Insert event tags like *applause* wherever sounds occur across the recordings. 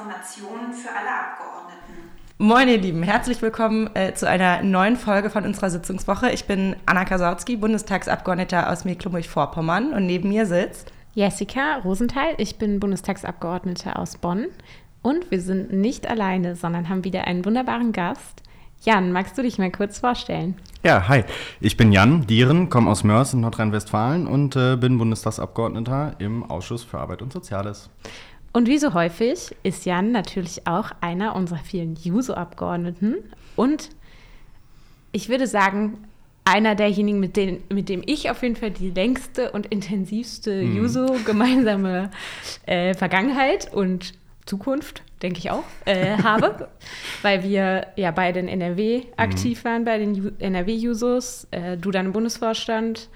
Informationen für alle Abgeordneten. Moin ihr Lieben, herzlich willkommen äh, zu einer neuen Folge von unserer Sitzungswoche. Ich bin Anna Kasautsky, Bundestagsabgeordnete aus Mecklenburg-Vorpommern und neben mir sitzt Jessica Rosenthal, ich bin Bundestagsabgeordnete aus Bonn und wir sind nicht alleine, sondern haben wieder einen wunderbaren Gast. Jan, magst du dich mal kurz vorstellen? Ja, hi. Ich bin Jan Dieren, komme aus Mörs in Nordrhein-Westfalen und äh, bin Bundestagsabgeordneter im Ausschuss für Arbeit und Soziales. Und wie so häufig ist Jan natürlich auch einer unserer vielen Juso-Abgeordneten und ich würde sagen, einer derjenigen, mit, denen, mit dem ich auf jeden Fall die längste und intensivste mhm. Juso-gemeinsame äh, Vergangenheit und Zukunft, denke ich auch, äh, *laughs* habe, weil wir ja beide in NRW aktiv mhm. waren, bei den NRW-Jusos, äh, du dann im Bundesvorstand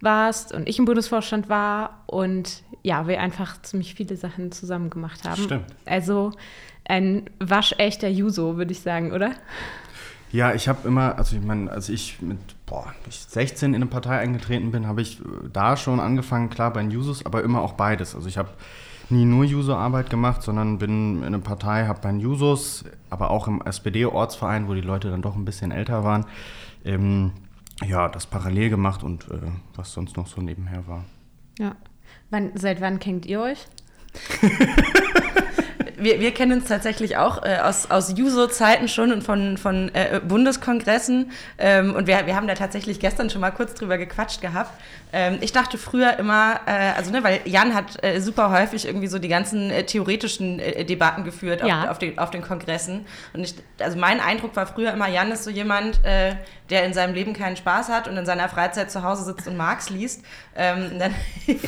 warst und ich im Bundesvorstand war und ja, wir einfach ziemlich viele Sachen zusammen gemacht haben. Stimmt. Also ein waschechter Juso, würde ich sagen, oder? Ja, ich habe immer, also ich meine, als ich mit boah, ich 16 in eine Partei eingetreten bin, habe ich da schon angefangen, klar bei den Jusos, aber immer auch beides. Also ich habe nie nur User-Arbeit gemacht, sondern bin in einer Partei, habe bei den Jusos, aber auch im SPD-Ortsverein, wo die Leute dann doch ein bisschen älter waren, ähm, ja, das parallel gemacht und äh, was sonst noch so nebenher war. Ja. Wann, seit wann kennt ihr euch? *laughs* wir, wir kennen uns tatsächlich auch äh, aus, aus Juso-Zeiten schon und von, von äh, Bundeskongressen. Ähm, und wir, wir haben da tatsächlich gestern schon mal kurz drüber gequatscht gehabt. Ähm, ich dachte früher immer, äh, also ne, weil Jan hat äh, super häufig irgendwie so die ganzen äh, theoretischen äh, Debatten geführt auf, ja. auf, den, auf den Kongressen. Und ich, also mein Eindruck war früher immer, Jan ist so jemand, der in seinem Leben keinen Spaß hat und in seiner Freizeit zu Hause sitzt und Marx liest. Ähm, dann ich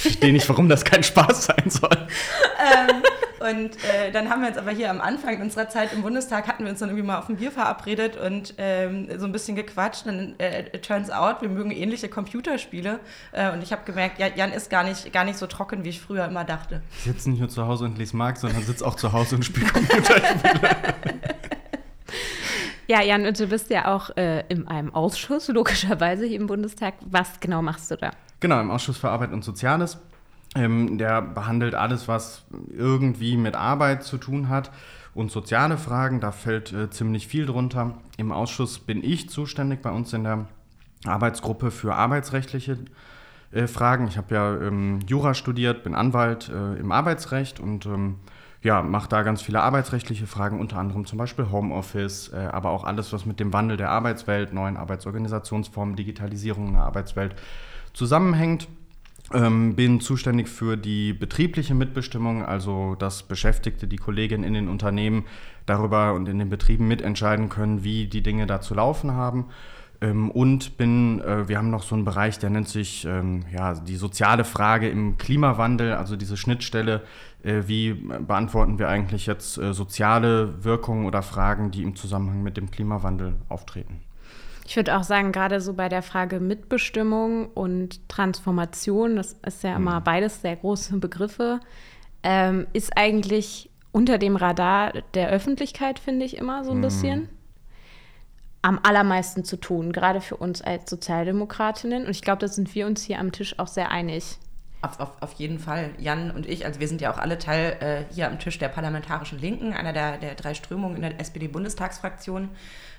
verstehe nicht, warum das kein Spaß sein soll. *laughs* ähm, und äh, dann haben wir uns aber hier am Anfang unserer Zeit im Bundestag, hatten wir uns dann irgendwie mal auf ein Bier verabredet und ähm, so ein bisschen gequatscht. Und äh, turns out, wir mögen ähnliche Computerspiele. Äh, und ich habe gemerkt, ja, Jan ist gar nicht, gar nicht so trocken, wie ich früher immer dachte. Ich sitze nicht nur zu Hause und lese Marx, sondern sitze auch zu Hause und spiele Computerspiele. *laughs* Ja, Jan, und du bist ja auch äh, in einem Ausschuss, logischerweise hier im Bundestag. Was genau machst du da? Genau, im Ausschuss für Arbeit und Soziales. Ähm, der behandelt alles, was irgendwie mit Arbeit zu tun hat und soziale Fragen. Da fällt äh, ziemlich viel drunter. Im Ausschuss bin ich zuständig bei uns in der Arbeitsgruppe für arbeitsrechtliche äh, Fragen. Ich habe ja ähm, Jura studiert, bin Anwalt äh, im Arbeitsrecht und ähm, ja, mache da ganz viele arbeitsrechtliche Fragen, unter anderem zum Beispiel Homeoffice, äh, aber auch alles, was mit dem Wandel der Arbeitswelt, neuen Arbeitsorganisationsformen, Digitalisierung in der Arbeitswelt zusammenhängt. Ähm, bin zuständig für die betriebliche Mitbestimmung, also dass Beschäftigte, die Kolleginnen in den Unternehmen darüber und in den Betrieben mitentscheiden können, wie die Dinge da zu laufen haben. Ähm, und bin, äh, wir haben noch so einen Bereich, der nennt sich ähm, ja, die soziale Frage im Klimawandel, also diese Schnittstelle, äh, wie beantworten wir eigentlich jetzt äh, soziale Wirkungen oder Fragen, die im Zusammenhang mit dem Klimawandel auftreten. Ich würde auch sagen, gerade so bei der Frage Mitbestimmung und Transformation, das ist ja immer mhm. beides sehr große Begriffe, ähm, ist eigentlich unter dem Radar der Öffentlichkeit, finde ich immer so ein mhm. bisschen, am allermeisten zu tun, gerade für uns als Sozialdemokratinnen. Und ich glaube, da sind wir uns hier am Tisch auch sehr einig. Auf, auf, auf jeden Fall. Jan und ich, also wir sind ja auch alle Teil äh, hier am Tisch der Parlamentarischen Linken, einer der, der drei Strömungen in der SPD-Bundestagsfraktion.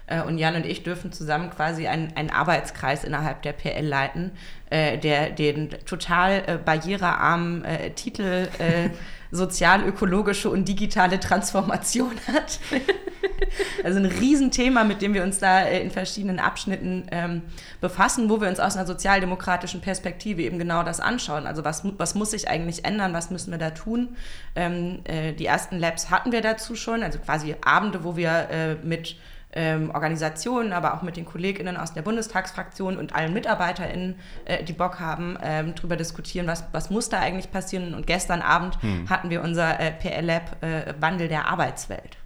Äh, und Jan und ich dürfen zusammen quasi einen, einen Arbeitskreis innerhalb der PL leiten, äh, der den total äh, barrierearmen äh, Titel äh, *laughs* sozial-ökologische und digitale Transformation hat. *laughs* also ein Riesenthema, mit dem wir uns da äh, in verschiedenen Abschnitten ähm, befassen, wo wir uns aus einer sozialdemokratischen Perspektive eben genau das anschauen. Also was, was muss sich eigentlich ändern, was müssen wir da tun? Ähm, äh, die ersten Labs hatten wir dazu schon, also quasi Abende, wo wir äh, mit ähm, Organisationen, aber auch mit den KollegInnen aus der Bundestagsfraktion und allen MitarbeiterInnen, äh, die Bock haben, ähm, darüber diskutieren, was, was muss da eigentlich passieren. Und gestern Abend hm. hatten wir unser äh, PL-Lab äh, Wandel der Arbeitswelt.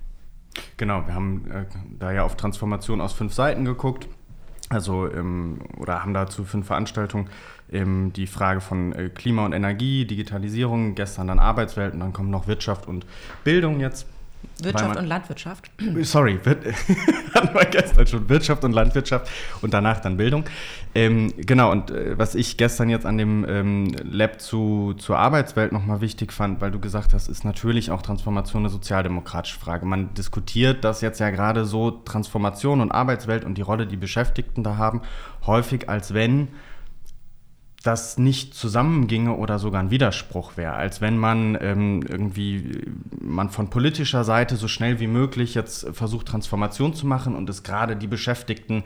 Genau, wir haben äh, da ja auf Transformation aus fünf Seiten geguckt. Also, ähm, oder haben dazu fünf Veranstaltungen ähm, die Frage von äh, Klima und Energie, Digitalisierung, gestern dann Arbeitswelt und dann kommt noch Wirtschaft und Bildung jetzt Wirtschaft man, und Landwirtschaft. Sorry, *laughs* hatten wir gestern schon Wirtschaft und Landwirtschaft und danach dann Bildung. Ähm, genau, und äh, was ich gestern jetzt an dem ähm, Lab zu, zur Arbeitswelt nochmal wichtig fand, weil du gesagt hast, ist natürlich auch Transformation eine sozialdemokratische Frage. Man diskutiert das jetzt ja gerade so, Transformation und Arbeitswelt und die Rolle, die Beschäftigten da haben, häufig als wenn das nicht zusammenginge oder sogar ein Widerspruch wäre, als wenn man ähm, irgendwie man von politischer Seite so schnell wie möglich jetzt versucht Transformation zu machen und es gerade die Beschäftigten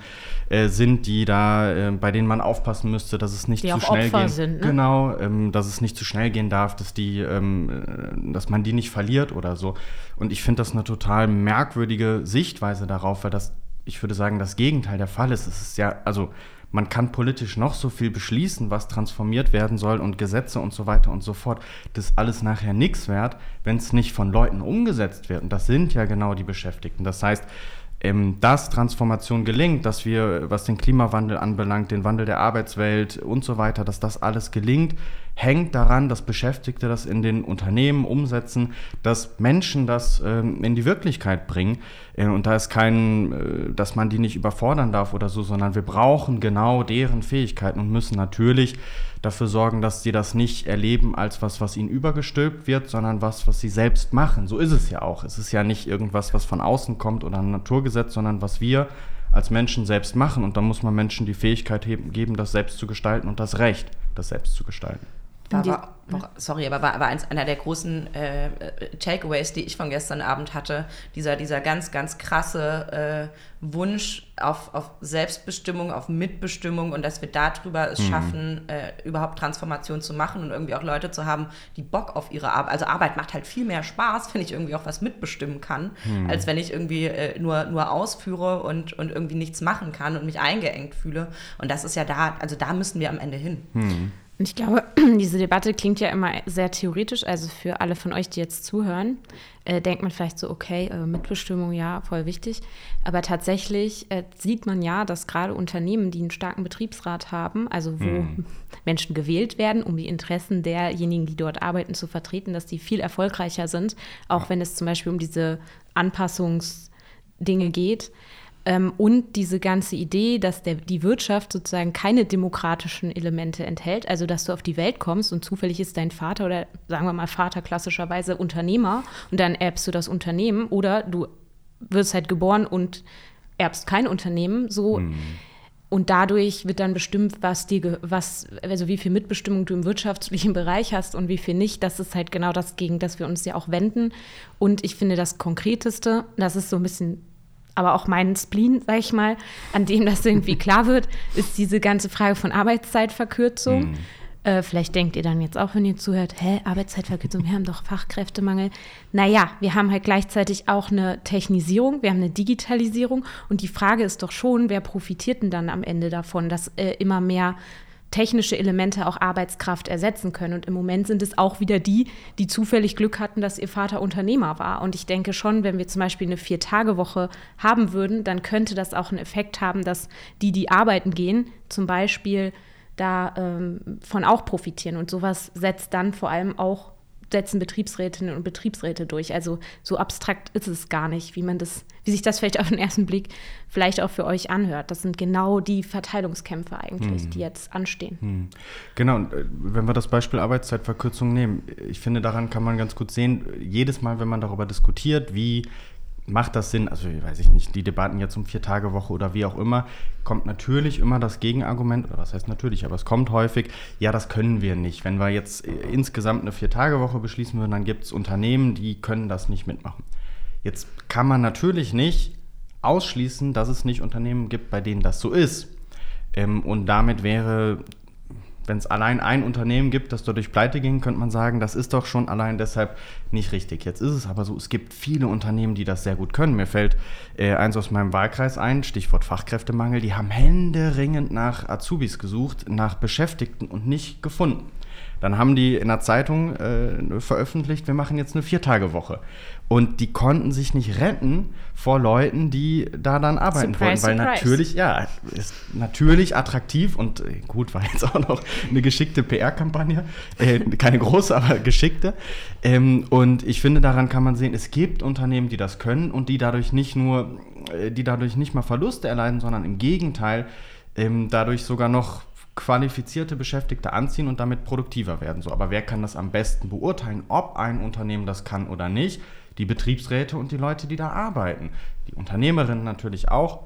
äh, sind, die da äh, bei denen man aufpassen müsste, dass es nicht die zu schnell Opfer gehen sind, ne? genau, ähm, dass es nicht zu schnell gehen darf, dass die, ähm, äh, dass man die nicht verliert oder so. Und ich finde das eine total merkwürdige Sichtweise darauf, weil das ich würde sagen, das Gegenteil der Fall ist. Es ist ja, also man kann politisch noch so viel beschließen, was transformiert werden soll und Gesetze und so weiter und so fort. Das ist alles nachher nichts wert, wenn es nicht von Leuten umgesetzt wird. Und das sind ja genau die Beschäftigten. Das heißt, ähm, dass Transformation gelingt, dass wir, was den Klimawandel anbelangt, den Wandel der Arbeitswelt und so weiter, dass das alles gelingt, hängt daran, dass Beschäftigte das in den Unternehmen umsetzen, dass Menschen das ähm, in die Wirklichkeit bringen. Äh, und da ist kein, äh, dass man die nicht überfordern darf oder so, sondern wir brauchen genau deren Fähigkeiten und müssen natürlich dafür sorgen, dass sie das nicht erleben als was, was ihnen übergestülpt wird, sondern was, was sie selbst machen. So ist es ja auch. Es ist ja nicht irgendwas, was von außen kommt oder ein Naturgesetz, sondern was wir als Menschen selbst machen. Und da muss man Menschen die Fähigkeit geben, das selbst zu gestalten und das Recht, das selbst zu gestalten. War, war, sorry, aber war, war eins, einer der großen äh, Takeaways, die ich von gestern Abend hatte, dieser, dieser ganz, ganz krasse äh, Wunsch auf, auf Selbstbestimmung, auf Mitbestimmung und dass wir darüber es mhm. schaffen, äh, überhaupt Transformation zu machen und irgendwie auch Leute zu haben, die Bock auf ihre Arbeit, also Arbeit macht halt viel mehr Spaß, wenn ich irgendwie auch was mitbestimmen kann, mhm. als wenn ich irgendwie äh, nur, nur ausführe und, und irgendwie nichts machen kann und mich eingeengt fühle. Und das ist ja da, also da müssen wir am Ende hin. Mhm. Und ich glaube, *clears throat* diese Debatte klingt ja immer sehr theoretisch. Also für alle von euch, die jetzt zuhören, äh, denkt man vielleicht so, okay, äh, Mitbestimmung, ja, voll wichtig. Aber tatsächlich äh, sieht man ja, dass gerade Unternehmen, die einen starken Betriebsrat haben, also wo mhm. *laughs* Menschen gewählt werden, um die Interessen derjenigen, die dort arbeiten, zu vertreten, dass die viel erfolgreicher sind, auch wenn es zum Beispiel um diese Anpassungsdinge geht. Ähm, und diese ganze Idee, dass der, die Wirtschaft sozusagen keine demokratischen Elemente enthält, also dass du auf die Welt kommst und zufällig ist dein Vater oder sagen wir mal Vater klassischerweise Unternehmer und dann erbst du das Unternehmen oder du wirst halt geboren und erbst kein Unternehmen, so. Mhm. Und dadurch wird dann bestimmt, was dir, was, also wie viel Mitbestimmung du im wirtschaftlichen *laughs* Bereich hast und wie viel nicht. Das ist halt genau das, gegen das wir uns ja auch wenden. Und ich finde das Konkreteste, das ist so ein bisschen aber auch mein Spleen, sag ich mal, an dem das irgendwie *laughs* klar wird, ist diese ganze Frage von Arbeitszeitverkürzung. Mhm. Äh, vielleicht denkt ihr dann jetzt auch, wenn ihr zuhört, hä, Arbeitszeitverkürzung, wir haben doch Fachkräftemangel. Naja, wir haben halt gleichzeitig auch eine Technisierung, wir haben eine Digitalisierung und die Frage ist doch schon, wer profitiert denn dann am Ende davon, dass äh, immer mehr technische Elemente auch Arbeitskraft ersetzen können. Und im Moment sind es auch wieder die, die zufällig Glück hatten, dass ihr Vater Unternehmer war. Und ich denke schon, wenn wir zum Beispiel eine Vier-Tage-Woche haben würden, dann könnte das auch einen Effekt haben, dass die, die arbeiten gehen, zum Beispiel davon ähm, auch profitieren. Und sowas setzt dann vor allem auch setzen Betriebsrätinnen und Betriebsräte durch. Also so abstrakt ist es gar nicht, wie man das, wie sich das vielleicht auf den ersten Blick vielleicht auch für euch anhört. Das sind genau die Verteilungskämpfe eigentlich, hm. die jetzt anstehen. Hm. Genau, und äh, wenn wir das Beispiel Arbeitszeitverkürzung nehmen, ich finde, daran kann man ganz gut sehen, jedes Mal, wenn man darüber diskutiert, wie macht das Sinn, also weiß ich nicht, die Debatten jetzt um Vier-Tage-Woche oder wie auch immer, kommt natürlich immer das Gegenargument, oder was heißt natürlich, aber es kommt häufig, ja, das können wir nicht. Wenn wir jetzt äh, insgesamt eine Vier-Tage-Woche beschließen würden, dann gibt es Unternehmen, die können das nicht mitmachen. Jetzt kann man natürlich nicht ausschließen, dass es nicht Unternehmen gibt, bei denen das so ist. Ähm, und damit wäre wenn es allein ein Unternehmen gibt, das dadurch pleite ging, könnte man sagen, das ist doch schon allein deshalb nicht richtig. Jetzt ist es aber so, es gibt viele Unternehmen, die das sehr gut können. Mir fällt äh, eins aus meinem Wahlkreis ein, Stichwort Fachkräftemangel. Die haben händeringend nach Azubis gesucht, nach Beschäftigten und nicht gefunden. Dann haben die in der Zeitung äh, veröffentlicht, wir machen jetzt eine Viertagewoche. Und die konnten sich nicht retten vor Leuten, die da dann arbeiten Surprise, wollten. Weil surprise. natürlich, ja, ist natürlich attraktiv und äh, gut, war jetzt auch noch eine geschickte PR-Kampagne. Äh, keine große, aber geschickte. Ähm, und ich finde, daran kann man sehen, es gibt Unternehmen, die das können und die dadurch nicht nur, äh, die dadurch nicht mal Verluste erleiden, sondern im Gegenteil ähm, dadurch sogar noch qualifizierte Beschäftigte anziehen und damit produktiver werden. So, aber wer kann das am besten beurteilen, ob ein Unternehmen das kann oder nicht? Die Betriebsräte und die Leute, die da arbeiten. Die Unternehmerinnen natürlich auch.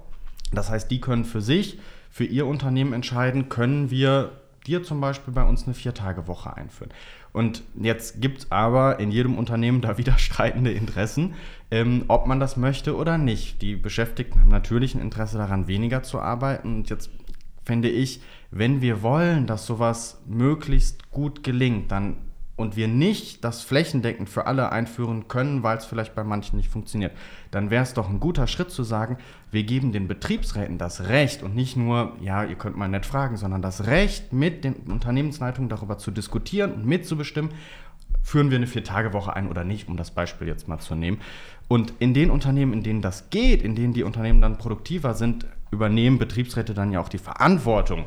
Das heißt, die können für sich, für ihr Unternehmen entscheiden, können wir dir zum Beispiel bei uns eine Vier-Tage-Woche einführen. Und jetzt gibt es aber in jedem Unternehmen da wieder *laughs* streitende Interessen, ähm, ob man das möchte oder nicht. Die Beschäftigten haben natürlich ein Interesse daran, weniger zu arbeiten. Und jetzt finde ich, wenn wir wollen, dass sowas möglichst gut gelingt, dann und wir nicht das flächendeckend für alle einführen können, weil es vielleicht bei manchen nicht funktioniert, dann wäre es doch ein guter Schritt zu sagen, wir geben den Betriebsräten das Recht und nicht nur, ja, ihr könnt mal nett fragen, sondern das Recht, mit den Unternehmensleitungen darüber zu diskutieren und mitzubestimmen, führen wir eine Vier-Tage-Woche ein oder nicht, um das Beispiel jetzt mal zu nehmen. Und in den Unternehmen, in denen das geht, in denen die Unternehmen dann produktiver sind, übernehmen Betriebsräte dann ja auch die Verantwortung.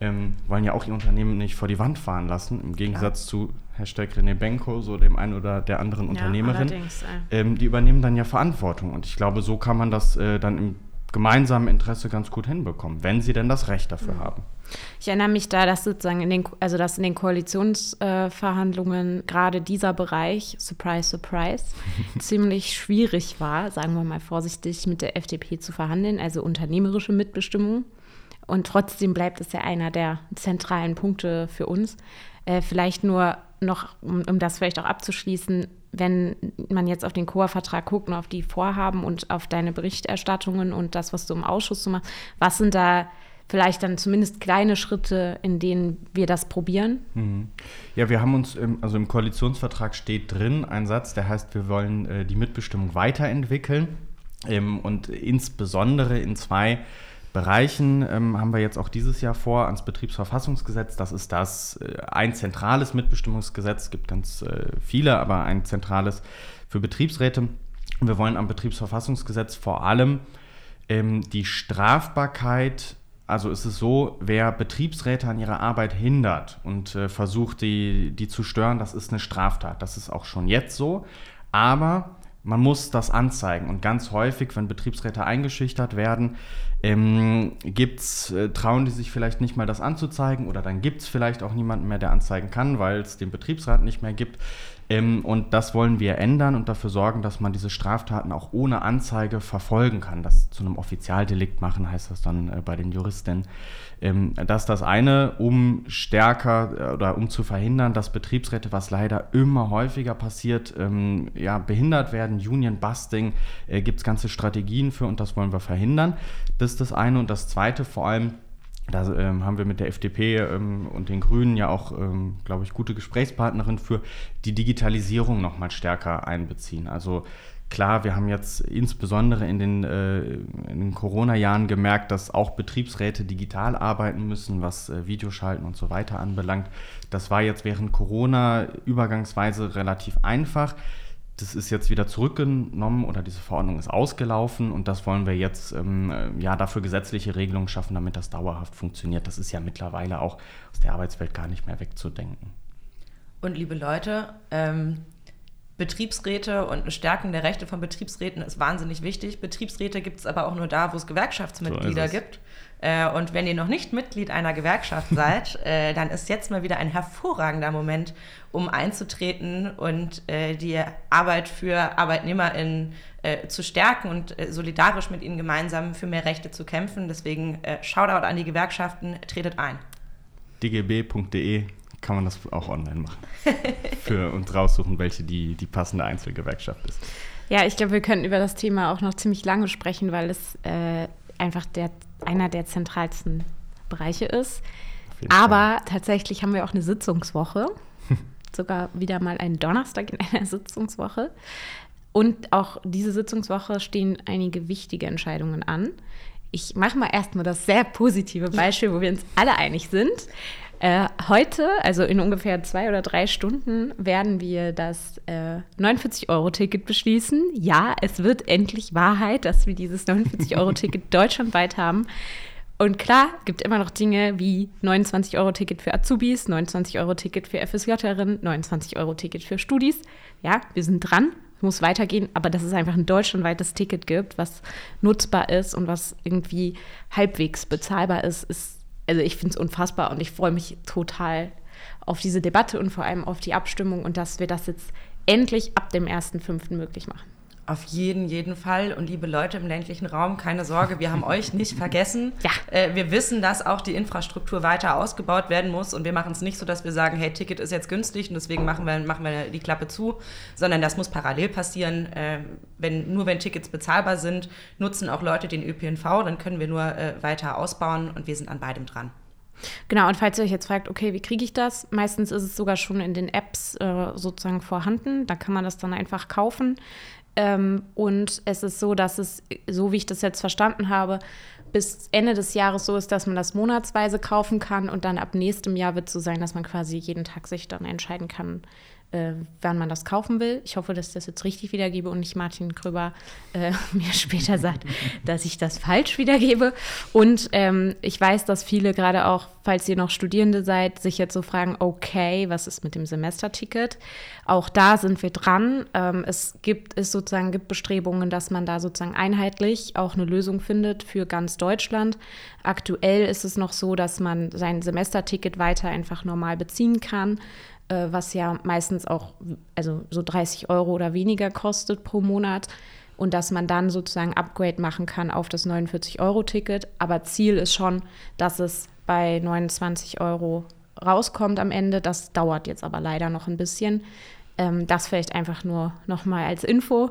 Ähm, wollen ja auch ihr Unternehmen nicht vor die Wand fahren lassen, im Gegensatz zu Hashtag René Benko, so dem einen oder der anderen Unternehmerin. allerdings, äh. Ähm, die übernehmen dann ja Verantwortung. Und ich glaube, so kann man das äh, dann im gemeinsamen Interesse ganz gut hinbekommen, wenn sie denn das Recht dafür haben. Ich erinnere mich da, dass sozusagen in den, also dass in den Koalitionsverhandlungen gerade dieser Bereich, surprise, surprise, *laughs* ziemlich schwierig war, sagen wir mal vorsichtig, mit der FDP zu verhandeln, also unternehmerische Mitbestimmung. Und trotzdem bleibt es ja einer der zentralen Punkte für uns. Äh, vielleicht nur noch, um, um das vielleicht auch abzuschließen, wenn man jetzt auf den Coa-Vertrag guckt und auf die Vorhaben und auf deine Berichterstattungen und das, was du im Ausschuss so machst, was sind da vielleicht dann zumindest kleine Schritte, in denen wir das probieren? Mhm. Ja, wir haben uns, im, also im Koalitionsvertrag steht drin ein Satz, der heißt, wir wollen äh, die Mitbestimmung weiterentwickeln ähm, und insbesondere in zwei Bereichen ähm, haben wir jetzt auch dieses Jahr vor ans Betriebsverfassungsgesetz. Das ist das äh, ein zentrales Mitbestimmungsgesetz, es gibt ganz äh, viele, aber ein zentrales für Betriebsräte. Wir wollen am Betriebsverfassungsgesetz vor allem ähm, die Strafbarkeit also ist es so, wer Betriebsräte an ihrer Arbeit hindert und äh, versucht, die, die zu stören, das ist eine Straftat. Das ist auch schon jetzt so. Aber man muss das anzeigen. Und ganz häufig, wenn Betriebsräte eingeschüchtert werden, ähm, gibt's, äh, trauen die sich vielleicht nicht mal das anzuzeigen oder dann gibt es vielleicht auch niemanden mehr, der anzeigen kann, weil es den Betriebsrat nicht mehr gibt. Ähm, und das wollen wir ändern und dafür sorgen, dass man diese Straftaten auch ohne Anzeige verfolgen kann. Das zu einem Offizialdelikt machen, heißt das dann äh, bei den Juristen. Ähm, das ist das eine, um stärker äh, oder um zu verhindern, dass Betriebsräte, was leider immer häufiger passiert, ähm, ja, behindert werden. Union Busting äh, gibt es ganze Strategien für und das wollen wir verhindern. Das ist das eine. Und das zweite vor allem, da ähm, haben wir mit der FDP ähm, und den Grünen ja auch, ähm, glaube ich, gute Gesprächspartnerin für die Digitalisierung noch mal stärker einbeziehen. Also klar, wir haben jetzt insbesondere in den, äh, den Corona-Jahren gemerkt, dass auch Betriebsräte digital arbeiten müssen, was äh, Videoschalten und so weiter anbelangt. Das war jetzt während Corona übergangsweise relativ einfach das ist jetzt wieder zurückgenommen oder diese Verordnung ist ausgelaufen und das wollen wir jetzt ähm, äh, ja dafür gesetzliche Regelungen schaffen, damit das dauerhaft funktioniert. Das ist ja mittlerweile auch aus der Arbeitswelt gar nicht mehr wegzudenken. Und liebe Leute, ähm, Betriebsräte und eine Stärkung der Rechte von Betriebsräten ist wahnsinnig wichtig. Betriebsräte gibt es aber auch nur da, wo es Gewerkschaftsmitglieder So gibt. Äh, und wenn ihr noch nicht Mitglied einer Gewerkschaft seid, *laughs* äh, dann ist jetzt mal wieder ein hervorragender Moment, um einzutreten und äh, die Arbeit für ArbeitnehmerInnen zu stärken und solidarisch mit ihnen gemeinsam für mehr Rechte zu kämpfen. Deswegen Shoutout an die Gewerkschaften, tretet ein. dgb.de kann man das auch online machen. *laughs* Für und raussuchen, welche die, die passende Einzelgewerkschaft ist. Ja, ich glaube, wir könnten über das Thema auch noch ziemlich lange sprechen, weil es äh, einfach der, einer der zentralsten Bereiche ist. Aber tatsächlich haben wir auch eine Sitzungswoche. *laughs* Sogar wieder mal einen Donnerstag in einer Sitzungswoche. Und auch diese Sitzungswoche stehen einige wichtige Entscheidungen an. Ich mache mal erstmal das sehr positive *laughs* Beispiel, wo wir uns alle einig sind. Äh, heute, also in ungefähr zwei oder drei Stunden, werden wir das äh, 49-Euro-Ticket beschließen. Ja, es wird endlich Wahrheit, dass wir dieses 49-Euro-Ticket *laughs* deutschlandweit haben. Und klar, gibt immer noch Dinge wie 29-Euro-Ticket für Azubis, 29-Euro-Ticket für FSJerinnen, 29-Euro-Ticket für Studis. Ja, wir sind dran, muss weitergehen, aber dass es einfach ein deutschlandweites Ticket gibt, was nutzbar ist und was irgendwie halbwegs bezahlbar ist, ist, also ich finde es unfassbar und ich freue mich total auf diese Debatte und vor allem auf die Abstimmung und dass wir das jetzt endlich ab dem 1.5. möglich machen. Auf jeden, jeden Fall. Und liebe Leute im ländlichen Raum, keine Sorge, wir haben euch nicht vergessen. *laughs* Ja. Äh, wir wissen, dass auch die Infrastruktur weiter ausgebaut werden muss. Und wir machen es nicht so, dass wir sagen, hey, Ticket ist jetzt günstig und deswegen machen wir, machen wir die Klappe zu, sondern das muss parallel passieren. Äh, wenn, nur wenn Tickets bezahlbar sind, nutzen auch Leute den ÖPNV, dann können wir nur äh, weiter ausbauen und wir sind an beidem dran. Genau, und falls ihr euch jetzt fragt, okay, wie kriege ich das? Meistens ist es sogar schon in den Apps äh, sozusagen vorhanden. Da kann man das dann einfach kaufen. Ähm, und es ist so, dass es, so wie ich das jetzt verstanden habe, bis Ende des Jahres so ist, dass man das monatsweise kaufen kann und dann ab nächstem Jahr wird es so sein, dass man quasi jeden Tag sich dann entscheiden kann, äh, wann man das kaufen will. Ich hoffe, dass ich das jetzt richtig wiedergebe und nicht Martin Kröber äh, *laughs* mir später sagt, dass ich das falsch wiedergebe. Und ähm, ich weiß, dass viele gerade auch, falls ihr noch Studierende seid, sich jetzt so fragen, okay, was ist mit dem Semesterticket? Auch da sind wir dran. Ähm, es gibt es sozusagen gibt Bestrebungen, dass man da sozusagen einheitlich auch eine Lösung findet für ganz Deutschland. Aktuell ist es noch so, dass man sein Semesterticket weiter einfach normal beziehen kann äh, was ja meistens auch also so 30 Euro oder weniger kostet pro Monat. Und dass man dann sozusagen Upgrade machen kann auf das 49-Euro-Ticket. Aber Ziel ist schon, dass es bei 29 Euro rauskommt am Ende. Das dauert jetzt aber leider noch ein bisschen. Ähm, das vielleicht einfach nur nochmal als Info.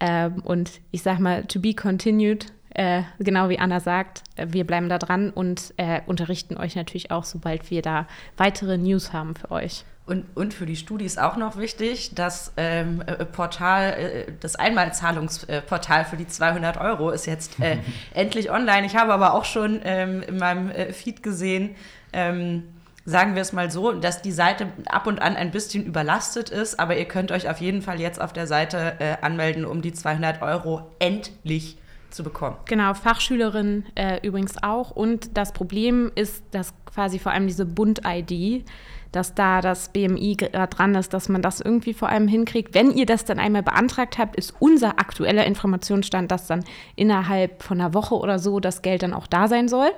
Ähm, und ich sag mal, to be continued, äh, genau wie Anna sagt, äh, wir bleiben da dran und äh, unterrichten euch natürlich auch, sobald wir da weitere News haben für euch. Und, und für die Studis auch noch wichtig, das ähm, äh, Portal, äh, das Einmalzahlungsportal für die 200 Euro ist jetzt äh, *laughs* endlich online. Ich habe aber auch schon ähm, in meinem äh, Feed gesehen, ähm, sagen wir es mal so, dass die Seite ab und an ein bisschen überlastet ist, aber ihr könnt euch auf jeden Fall jetzt auf der Seite äh, anmelden, um die 200 Euro endlich zu bekommen. Genau, Fachschülerin äh, übrigens auch. Und das Problem ist, dass quasi vor allem diese Bund-ID dass da das BMI dran ist, dass man das irgendwie vor allem hinkriegt. Wenn ihr das dann einmal beantragt habt, ist unser aktueller Informationsstand, dass dann innerhalb von einer Woche oder so das Geld dann auch da sein soll.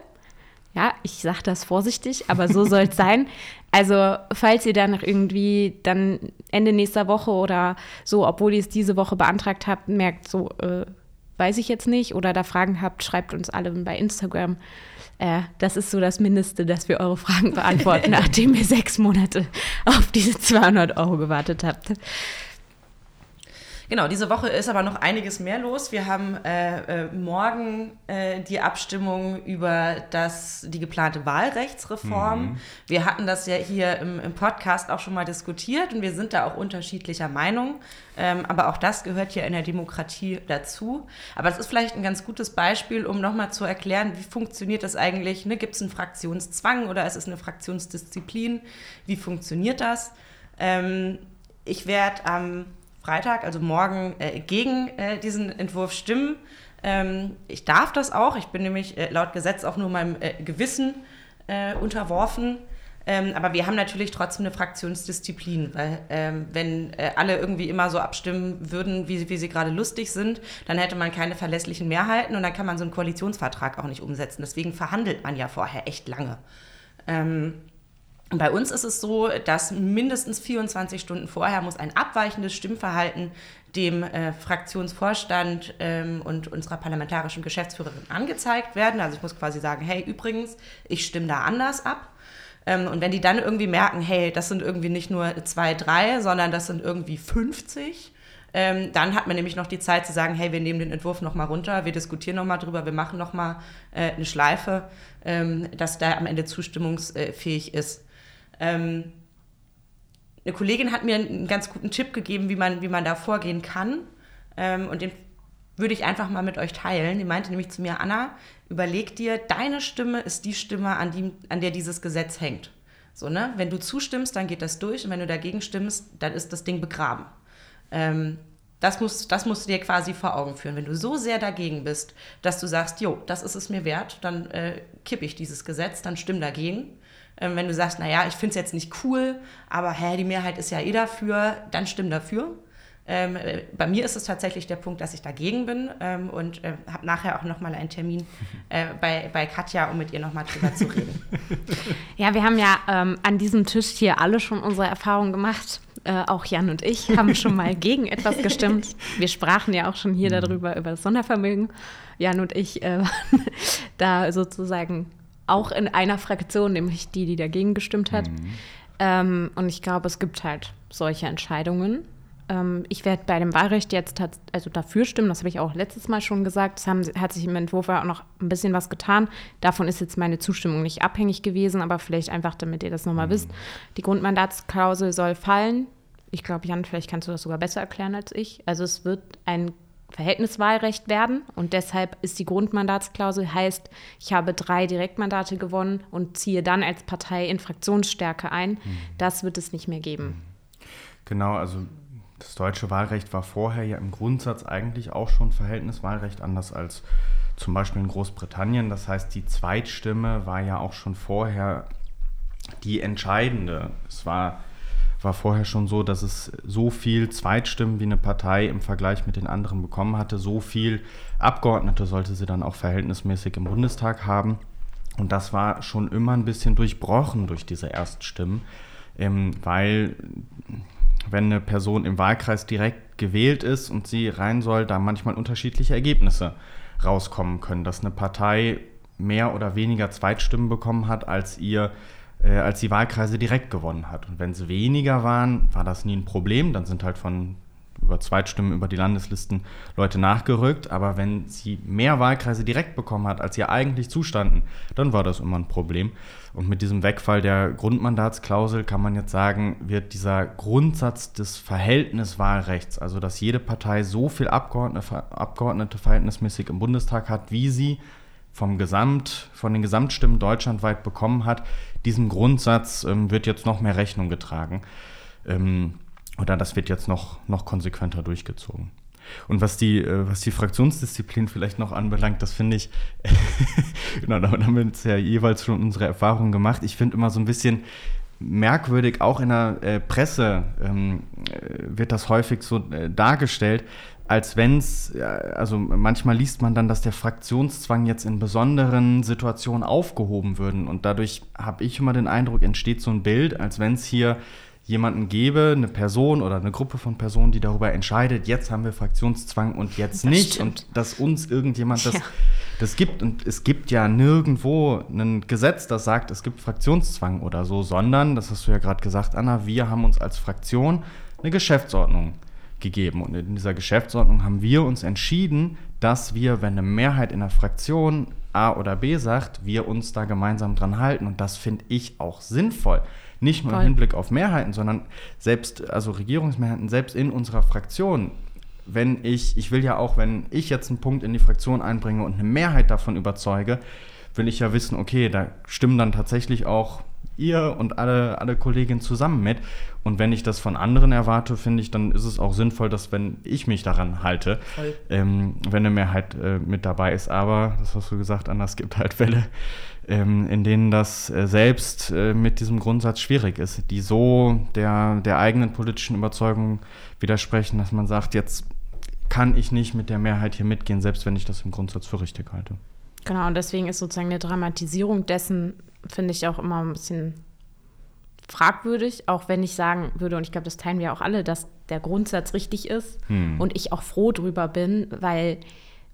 Ja, ich sage das vorsichtig, aber so soll es *laughs* sein. Also, falls ihr dann irgendwie dann Ende nächster Woche oder so, obwohl ihr es diese Woche beantragt habt, merkt, so, äh, weiß ich jetzt nicht, oder da Fragen habt, schreibt uns alle bei Instagram. Äh, das ist so das Mindeste, dass wir eure Fragen beantworten, *laughs* nachdem ihr sechs Monate auf diese 200 Euro gewartet habt. Genau, diese Woche ist aber noch einiges mehr los. Wir haben äh, äh, morgen äh, die Abstimmung über das, die geplante Wahlrechtsreform. Mhm. Wir hatten das ja hier im, im, Podcast auch schon mal diskutiert und wir sind da auch unterschiedlicher Meinung. Ähm, aber auch das gehört ja in der Demokratie dazu. Aber es ist vielleicht ein ganz gutes Beispiel, um nochmal zu erklären, wie funktioniert das eigentlich? Ne? Gibt es einen Fraktionszwang oder ist es eine Fraktionsdisziplin? Wie funktioniert das? Ähm, ich werde am ähm, Freitag, also morgen, äh, gegen äh, diesen Entwurf stimmen. Ähm, ich darf das auch. Ich bin nämlich äh, laut Gesetz auch nur meinem äh, Gewissen äh, unterworfen. Ähm, aber wir haben natürlich trotzdem eine Fraktionsdisziplin, weil ähm, wenn äh, alle irgendwie immer so abstimmen würden, wie, wie sie gerade lustig sind, dann hätte man keine verlässlichen Mehrheiten und dann kann man so einen Koalitionsvertrag auch nicht umsetzen. Deswegen verhandelt man ja vorher echt lange. Ähm, bei uns ist es so, dass mindestens 24 Stunden vorher muss ein abweichendes Stimmverhalten dem äh, Fraktionsvorstand ähm, und unserer parlamentarischen Geschäftsführerin angezeigt werden. Also ich muss quasi sagen, hey, übrigens, ich stimme da anders ab. Ähm, und wenn die dann irgendwie merken, hey, das sind irgendwie nicht nur zwei, drei, sondern das sind irgendwie 50, ähm, dann hat man nämlich noch die Zeit zu sagen, hey, wir nehmen den Entwurf nochmal runter, wir diskutieren nochmal drüber, wir machen nochmal äh, eine Schleife, ähm, dass der am Ende zustimmungsfähig ist. Ähm, eine Kollegin hat mir einen ganz guten Tipp gegeben, wie man, wie man da vorgehen kann. Ähm, und den würde ich einfach mal mit euch teilen. Die meinte nämlich zu mir, Anna, überleg dir, deine Stimme ist die Stimme, an, die, an der dieses Gesetz hängt. So, ne? Wenn du zustimmst, dann geht das durch und wenn du dagegen stimmst, dann ist das Ding begraben. Ähm, das, muss, das musst du dir quasi vor Augen führen. Wenn du so sehr dagegen bist, dass du sagst, jo, das ist es mir wert, dann äh, kippe ich dieses Gesetz, dann stimm dagegen. Ähm, wenn du sagst, naja, ich finde es jetzt nicht cool, aber hä, die Mehrheit ist ja eh dafür, dann stimm dafür. Ähm, äh, bei mir ist es tatsächlich der Punkt, dass ich dagegen bin ähm, und äh, habe nachher auch nochmal einen Termin *laughs* äh, bei, bei Katja, um mit ihr nochmal drüber zu reden. *laughs* Ja, wir haben ja ähm, an diesem Tisch hier alle schon unsere Erfahrungen gemacht. Äh, auch Jan und ich haben schon mal *laughs* gegen etwas gestimmt. Wir sprachen ja auch schon hier mhm. darüber, über das Sondervermögen. Jan und ich äh, da sozusagen auch in einer Fraktion, nämlich die, die dagegen gestimmt hat. Mhm. Ähm, und ich glaube, es gibt halt solche Entscheidungen. Ähm, ich werde bei dem Wahlrecht jetzt also dafür stimmen, das habe ich auch letztes Mal schon gesagt. Es haben, hat sich im Entwurf auch noch ein bisschen was getan. Davon ist jetzt meine Zustimmung nicht abhängig gewesen, aber vielleicht einfach, damit ihr das nochmal mhm. wisst. Die Grundmandatsklausel soll fallen. Ich glaube, Jan, vielleicht kannst du das sogar besser erklären als ich. Also es wird ein Verhältniswahlrecht werden und deshalb ist die Grundmandatsklausel heißt, ich habe drei Direktmandate gewonnen und ziehe dann als Partei in Fraktionsstärke ein. Mhm. Das wird es nicht mehr geben. Mhm. Genau, also das deutsche Wahlrecht war vorher ja im Grundsatz eigentlich auch schon Verhältniswahlrecht, anders als zum Beispiel in Großbritannien. Das heißt, die Zweitstimme war ja auch schon vorher die entscheidende. Es war, war vorher schon so, dass es so viel Zweitstimmen wie eine Partei im Vergleich mit den anderen bekommen hatte. So viel Abgeordnete sollte sie dann auch verhältnismäßig im Bundestag haben. Und das war schon immer ein bisschen durchbrochen durch diese Erststimmen, ähm, weil wenn eine Person im Wahlkreis direkt gewählt ist und sie rein soll, da manchmal unterschiedliche Ergebnisse rauskommen können, dass eine Partei mehr oder weniger Zweitstimmen bekommen hat, als ihr äh, als die Wahlkreise direkt gewonnen hat. Und wenn es weniger waren, war das nie ein Problem. Dann sind halt von über Zweitstimmen über die Landeslisten Leute nachgerückt. Aber wenn sie mehr Wahlkreise direkt bekommen hat, als ihr eigentlich zustanden, dann war das immer ein Problem. Und mit diesem Wegfall der Grundmandatsklausel kann man jetzt sagen, wird dieser Grundsatz des Verhältniswahlrechts, also dass jede Partei so viel Abgeordnete, Abgeordnete verhältnismäßig im Bundestag hat, wie sie vom Gesamt, von den Gesamtstimmen deutschlandweit bekommen hat, diesem Grundsatz ähm, wird jetzt noch mehr Rechnung getragen. Ähm, oder das wird jetzt noch, noch konsequenter durchgezogen. Und was die, äh, was die Fraktionsdisziplin vielleicht noch anbelangt, das finde ich, *laughs* genau, damit haben wir jetzt ja jeweils schon unsere Erfahrungen gemacht. Ich finde immer so ein bisschen merkwürdig, auch in der äh, Presse ähm, äh, wird das häufig so äh, dargestellt, als wenn es, also manchmal liest man dann, dass der Fraktionszwang jetzt in besonderen Situationen aufgehoben würden. Und dadurch habe ich immer den Eindruck, entsteht so ein Bild, als wenn es hier jemanden gebe, eine Person oder eine Gruppe von Personen, die darüber entscheidet, jetzt haben wir Fraktionszwang und jetzt das nicht. Stimmt. Und dass uns irgendjemand das, ja. das gibt. Und es gibt ja nirgendwo ein Gesetz, das sagt, es gibt Fraktionszwang oder so, sondern, das hast du ja gerade gesagt, Anna, wir haben uns als Fraktion eine Geschäftsordnung gegeben. Und in dieser Geschäftsordnung haben wir uns entschieden, dass wir, wenn eine Mehrheit in der Fraktion A oder B sagt, wir uns da gemeinsam dran halten. Und das finde ich auch sinnvoll. Nicht nur im Hinblick auf Mehrheiten, sondern selbst, also Regierungsmehrheiten, selbst in unserer Fraktion. Wenn ich, ich will ja auch, wenn ich jetzt einen Punkt in die Fraktion einbringe und eine Mehrheit davon überzeuge, will ich ja wissen, okay, da stimmen dann tatsächlich auch ihr und alle, alle Kolleginnen zusammen mit. Und wenn ich das von anderen erwarte, finde ich, dann ist es auch sinnvoll, dass wenn ich mich daran halte, ähm, wenn eine Mehrheit äh, mit dabei ist. Aber, das hast du gesagt, anders gibt halt Fälle, ähm, in denen das äh, selbst äh, mit diesem Grundsatz schwierig ist, die so der, der eigenen politischen Überzeugung widersprechen, dass man sagt, jetzt kann ich nicht mit der Mehrheit hier mitgehen, selbst wenn ich das im Grundsatz für richtig halte. Genau, und deswegen ist sozusagen eine Dramatisierung dessen, finde ich auch immer ein bisschen fragwürdig, auch wenn ich sagen würde, und ich glaube, das teilen wir auch alle, dass der Grundsatz richtig ist hm. und ich auch froh drüber bin, weil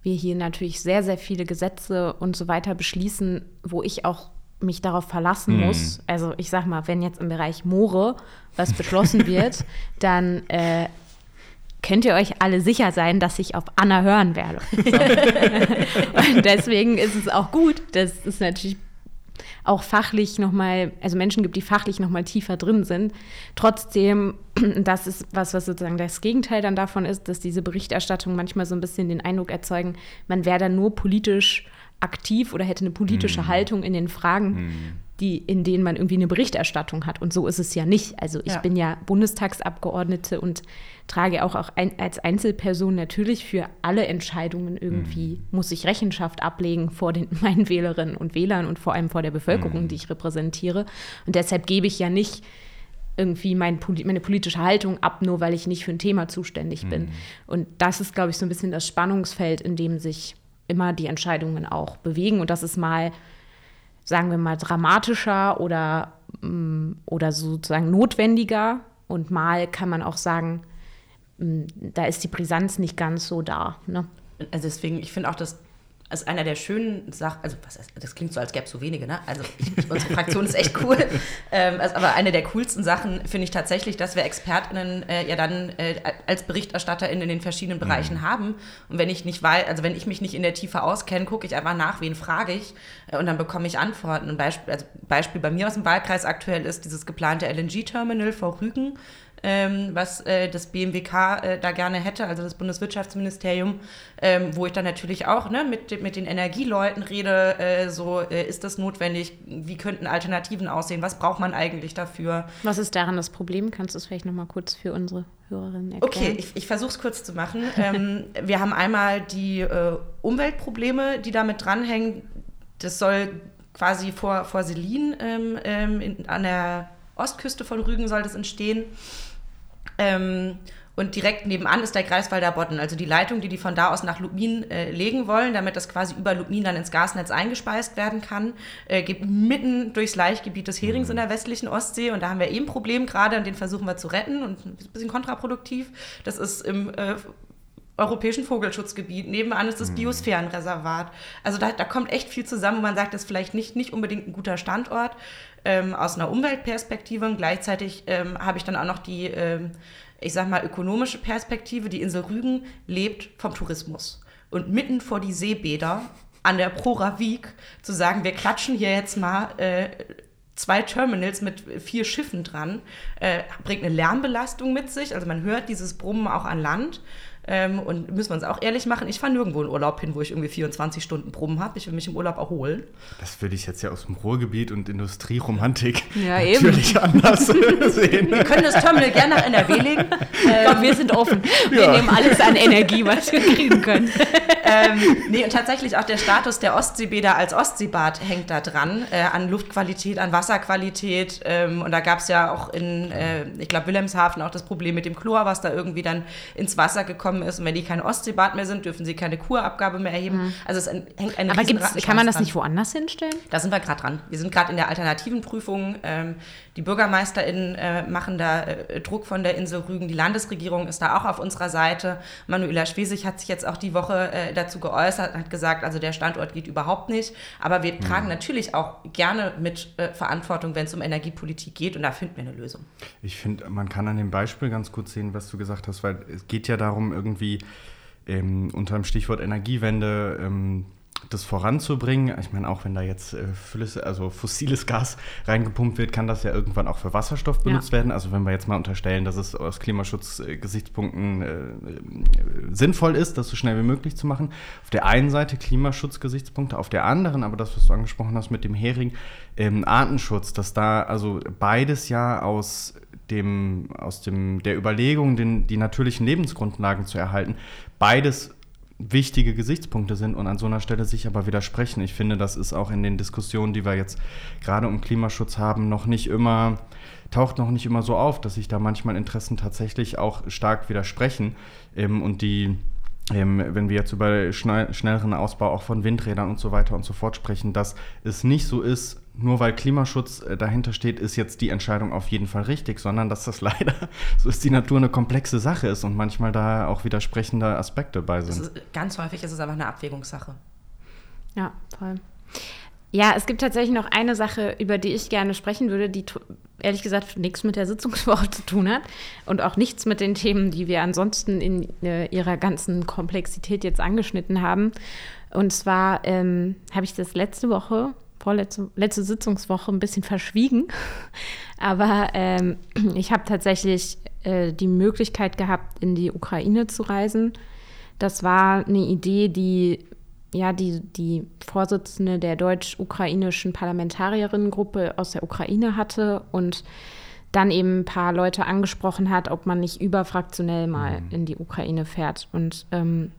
wir hier natürlich sehr, sehr viele Gesetze und so weiter beschließen, wo ich auch mich darauf verlassen hm. muss. Also ich sag mal, wenn jetzt im Bereich Moore was beschlossen *laughs* wird, dann äh, könnt ihr euch alle sicher sein, dass ich auf Anna hören werde. *laughs* *laughs* und deswegen ist es auch gut, dass es natürlich auch fachlich nochmal, also Menschen gibt, die fachlich nochmal tiefer drin sind. Trotzdem, *clears throat* das ist was, was sozusagen das Gegenteil dann davon ist, dass diese Berichterstattung manchmal so ein bisschen den Eindruck erzeugen, man wäre dann nur politisch aktiv oder hätte eine politische mm. Haltung in den Fragen. Mm. Die, in denen man irgendwie eine Berichterstattung hat. Und so ist es ja nicht. Also ich Ja. bin ja Bundestagsabgeordnete und trage auch, auch ein, als Einzelperson natürlich für alle Entscheidungen irgendwie, muss ich Rechenschaft ablegen vor den, *laughs* meinen Wählerinnen und Wählern und vor allem vor der Bevölkerung, die ich repräsentiere. Und deshalb gebe ich ja nicht irgendwie mein, meine politische Haltung ab, nur weil ich nicht für ein Thema zuständig bin. Und das ist, glaube ich, so ein bisschen das Spannungsfeld, in dem sich immer die Entscheidungen auch bewegen. Und das ist mal, sagen wir mal, dramatischer oder, mm, oder sozusagen notwendiger. Und mal kann man auch sagen, mm, da ist die Brisanz nicht ganz so da. Ne? Also deswegen, ich finde auch, das ist einer der schönen Sachen, also was das klingt so, als gäbe es so wenige, ne? Also ich, unsere Fraktion ist echt cool. *laughs* Ähm, also, aber eine der coolsten Sachen finde ich tatsächlich, dass wir ExpertInnen äh, ja dann äh, als BerichterstatterInnen in den verschiedenen Bereichen haben. Und wenn ich nicht weiß, also wenn ich mich nicht in der Tiefe auskenne, gucke ich einfach nach, wen frage ich äh, und dann bekomme ich Antworten. Ein Beispiel, also Beispiel bei mir aus dem Wahlkreis aktuell ist dieses geplante LNG-Terminal vor Rügen ähm, was äh, das BMWK äh, da gerne hätte, also das Bundeswirtschaftsministerium, ähm, wo ich dann natürlich auch ne, mit, mit den Energieleuten rede, äh, so äh, ist das notwendig, wie könnten Alternativen aussehen, was braucht man eigentlich dafür. Was ist daran das Problem? Kannst du es vielleicht noch mal kurz für unsere Hörerinnen erklären? Okay, ich, ich versuche es kurz zu machen. *laughs* ähm, wir haben einmal die äh, Umweltprobleme, die damit dranhängen. Das soll quasi vor, vor Selin ähm, ähm, in, an der Ostküste von Rügen soll das entstehen. Ähm, und direkt nebenan ist der Greifswalder Bodden, also die Leitung, die die von da aus nach Lubmin äh, legen wollen, damit das quasi über Lubmin dann ins Gasnetz eingespeist werden kann, äh, geht mitten durchs Laichgebiet des Herings in der westlichen Ostsee. Und da haben wir eben ein Problem gerade und den versuchen wir zu retten und ein bisschen kontraproduktiv. Das ist im äh, europäischen Vogelschutzgebiet. Nebenan ist das Biosphärenreservat. Also da, da kommt echt viel zusammen, man sagt, das ist vielleicht nicht, nicht unbedingt ein guter Standort ähm, aus einer Umweltperspektive. Und gleichzeitig ähm, habe ich dann auch noch die, ähm, ich sag mal, ökonomische Perspektive. Die Insel Rügen lebt vom Tourismus. Und mitten vor die Seebäder an der Proravik zu sagen, wir klatschen hier jetzt mal äh, zwei Terminals mit vier Schiffen dran, äh, bringt eine Lärmbelastung mit sich. Also man hört dieses Brummen auch an Land. Ähm, und müssen wir uns auch ehrlich machen, ich fahre nirgendwo in Urlaub hin, wo ich irgendwie 24 Stunden Brummen habe. Ich will mich im Urlaub erholen. Das würde ich jetzt ja aus dem Ruhrgebiet und Industrieromantik Ja, eben. natürlich anders *laughs* sehen. Wir können das Terminal gerne nach NRW legen. *laughs* Ich glaube, wir sind offen. Wir Ja. nehmen alles an Energie, was wir *laughs* kriegen können. ähm, nee, und tatsächlich auch der Status der Ostseebäder als Ostseebad hängt da dran, äh, an Luftqualität, an Wasserqualität. Ähm, und da gab es ja auch in, äh, ich glaube, Wilhelmshaven auch das Problem mit dem Chlor, was da irgendwie dann ins Wasser gekommen ist. Und wenn die kein Ostseebad mehr sind, dürfen sie keine Kurabgabe mehr erheben. Also es hängt ein Aber kann man das Rattenschwanz nicht woanders hinstellen? Da sind wir gerade dran. Wir sind gerade in der alternativen Prüfung. Ähm, die BürgermeisterInnen äh, machen da äh, Druck von der Insel Rügen. Die Landesregierung ist da auch auf unserer Seite. Manuela Schwesig hat sich jetzt auch die Woche äh, dazu geäußert, hat gesagt, also der Standort geht überhaupt nicht. Aber wir tragen natürlich auch gerne mit äh, Verantwortung, wenn es um Energiepolitik geht. Und da finden wir eine Lösung. Ich finde, man kann an dem Beispiel ganz gut sehen, was du gesagt hast, weil es geht ja darum, irgendwie ähm, unter dem Stichwort Energiewende ähm, das voranzubringen. Ich meine, auch wenn da jetzt äh, Flüsse, also fossiles Gas reingepumpt wird, kann das ja irgendwann auch für Wasserstoff benutzt werden. Also wenn wir jetzt mal unterstellen, dass es aus Klimaschutzgesichtspunkten äh, äh, sinnvoll ist, das so schnell wie möglich zu machen. Auf der einen Seite Klimaschutzgesichtspunkte, auf der anderen, aber das, was du angesprochen hast mit dem Hering, ähm, Artenschutz, dass da also beides ja aus dem, aus dem, der Überlegung, den, die natürlichen Lebensgrundlagen zu erhalten, beides wichtige Gesichtspunkte sind und an so einer Stelle sich aber widersprechen. Ich finde, das ist auch in den Diskussionen, die wir jetzt gerade um Klimaschutz haben, noch nicht immer, taucht noch nicht immer so auf, dass sich da manchmal Interessen tatsächlich auch stark widersprechen ähm, und die ähm, wenn wir jetzt über schnell, schnelleren Ausbau auch von Windrädern und so weiter und so fort sprechen, dass es nicht so ist, nur weil Klimaschutz äh, dahinter steht, ist jetzt die Entscheidung auf jeden Fall richtig, sondern dass das *laughs* leider, so ist die Natur eine komplexe Sache ist und manchmal da auch widersprechende Aspekte bei sind. ist, ganz häufig ist es einfach eine Abwägungssache. Ja, voll. Ja, es gibt tatsächlich noch eine Sache, über die ich gerne sprechen würde, die ehrlich gesagt nichts mit der Sitzungswoche *laughs* zu tun hat und auch nichts mit den Themen, die wir ansonsten in äh, ihrer ganzen Komplexität jetzt angeschnitten haben. Und zwar ähm, habe ich das letzte Woche, vorletzte letzte Sitzungswoche, ein bisschen verschwiegen. *laughs* Aber ähm, *clears throat* ich habe tatsächlich äh, die Möglichkeit gehabt, in die Ukraine zu reisen. Das war eine Idee, die ja, die, die Vorsitzende der deutsch-ukrainischen Parlamentarierinnengruppe aus der Ukraine hatte und dann eben ein paar Leute angesprochen hat, ob man nicht überfraktionell mal mhm. in die Ukraine fährt. Und ähm,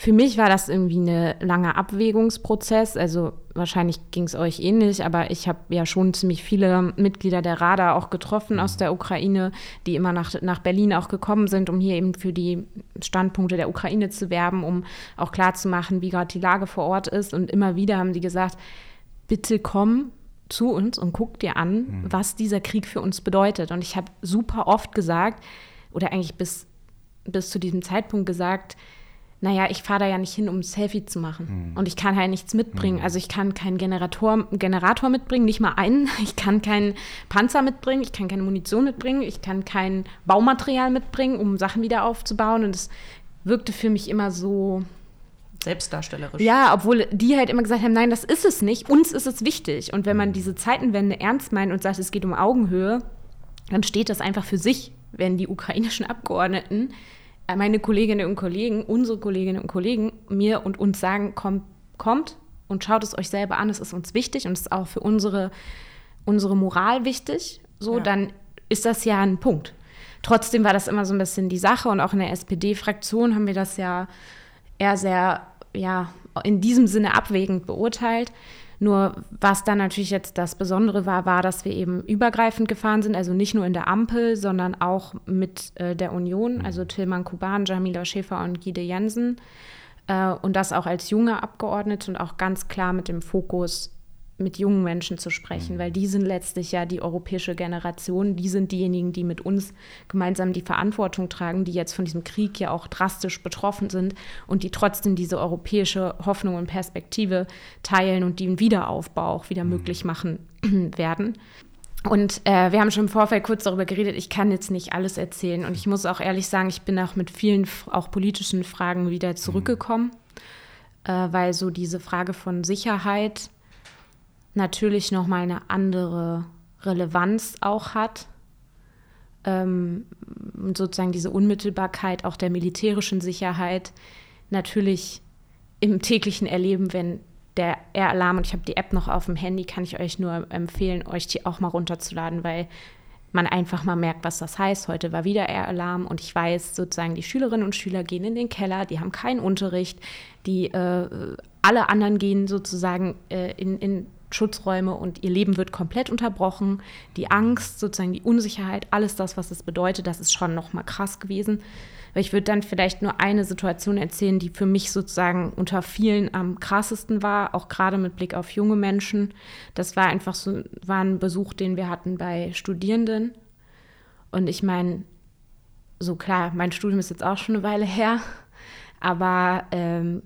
für mich war das irgendwie ein langer Abwägungsprozess. Also wahrscheinlich ging es euch ähnlich, aber ich habe ja schon ziemlich viele Mitglieder der RADA auch getroffen aus der Ukraine, die immer nach, nach Berlin auch gekommen sind, um hier eben für die Standpunkte der Ukraine zu werben, um auch klarzumachen, wie gerade die Lage vor Ort ist. Und immer wieder haben die gesagt, bitte komm zu uns und guck dir an, mhm. was dieser Krieg für uns bedeutet. Und ich habe super oft gesagt, oder eigentlich bis, bis zu diesem Zeitpunkt gesagt, naja, ich fahre da ja nicht hin, um ein Selfie zu machen. Mhm. Und ich kann halt nichts mitbringen. Mhm. Also ich kann keinen Generator, Generator mitbringen, nicht mal einen. *laughs* Ich kann keinen Panzer mitbringen, ich kann keine Munition mitbringen, ich kann kein Baumaterial mitbringen, um Sachen wieder aufzubauen. Und es wirkte für mich immer so. Selbstdarstellerisch. Ja, obwohl die halt immer gesagt haben, nein, das ist es nicht, uns ist es wichtig. Und wenn man mhm. diese Zeitenwende ernst meint und sagt, es geht um Augenhöhe, dann steht das einfach für sich, wenn die ukrainischen Abgeordneten meine Kolleginnen und Kollegen, unsere Kolleginnen und Kollegen mir und uns sagen, kommt, kommt und schaut es euch selber an, es ist uns wichtig und es ist auch für unsere, unsere Moral wichtig, so, ja. dann ist das ja ein Punkt. Trotzdem war das immer so ein bisschen die Sache und auch in der SPD-Fraktion haben wir das ja eher sehr, ja, in diesem Sinne abwägend beurteilt. Nur was dann natürlich jetzt das Besondere war, war, dass wir eben übergreifend gefahren sind, also nicht nur in der Ampel, sondern auch mit äh, der Union, mhm. also Tilman Kuban, Jamila Schäfer und Gide Jensen. Äh, und das auch als junge Abgeordnete und auch ganz klar mit dem Fokus mit jungen Menschen zu sprechen, mhm. weil die sind letztlich ja die europäische Generation, die sind diejenigen, die mit uns gemeinsam die Verantwortung tragen, die jetzt von diesem Krieg ja auch drastisch betroffen sind und die trotzdem diese europäische Hoffnung und Perspektive teilen und die einen Wiederaufbau auch wieder mhm. möglich machen *clears throat* werden. Und äh, wir haben schon im Vorfeld kurz darüber geredet, ich kann jetzt nicht alles erzählen. Und ich muss auch ehrlich sagen, ich bin auch mit vielen auch politischen Fragen wieder zurückgekommen, mhm. äh, weil so diese Frage von Sicherheit, natürlich nochmal eine andere Relevanz auch hat. Ähm, sozusagen diese Unmittelbarkeit auch der militärischen Sicherheit natürlich im täglichen Erleben, wenn der Air-Alarm, und ich habe die App noch auf dem Handy, kann ich euch nur empfehlen, euch die auch mal runterzuladen, weil man einfach mal merkt, was das heißt. Heute war wieder Air-Alarm und ich weiß sozusagen, die Schülerinnen und Schüler gehen in den Keller, die haben keinen Unterricht, die äh, alle anderen gehen sozusagen äh, in, in Schutzräume und ihr Leben wird komplett unterbrochen. Die Angst, sozusagen die Unsicherheit, alles das, was es bedeutet, das ist schon nochmal krass gewesen. Weil ich würde dann vielleicht nur eine Situation erzählen, die für mich sozusagen unter vielen am krassesten war, auch gerade mit Blick auf junge Menschen. Das war einfach so, war ein Besuch, den wir hatten bei Studierenden. Und ich meine, so klar, mein Studium ist jetzt auch schon eine Weile her, aber ähm,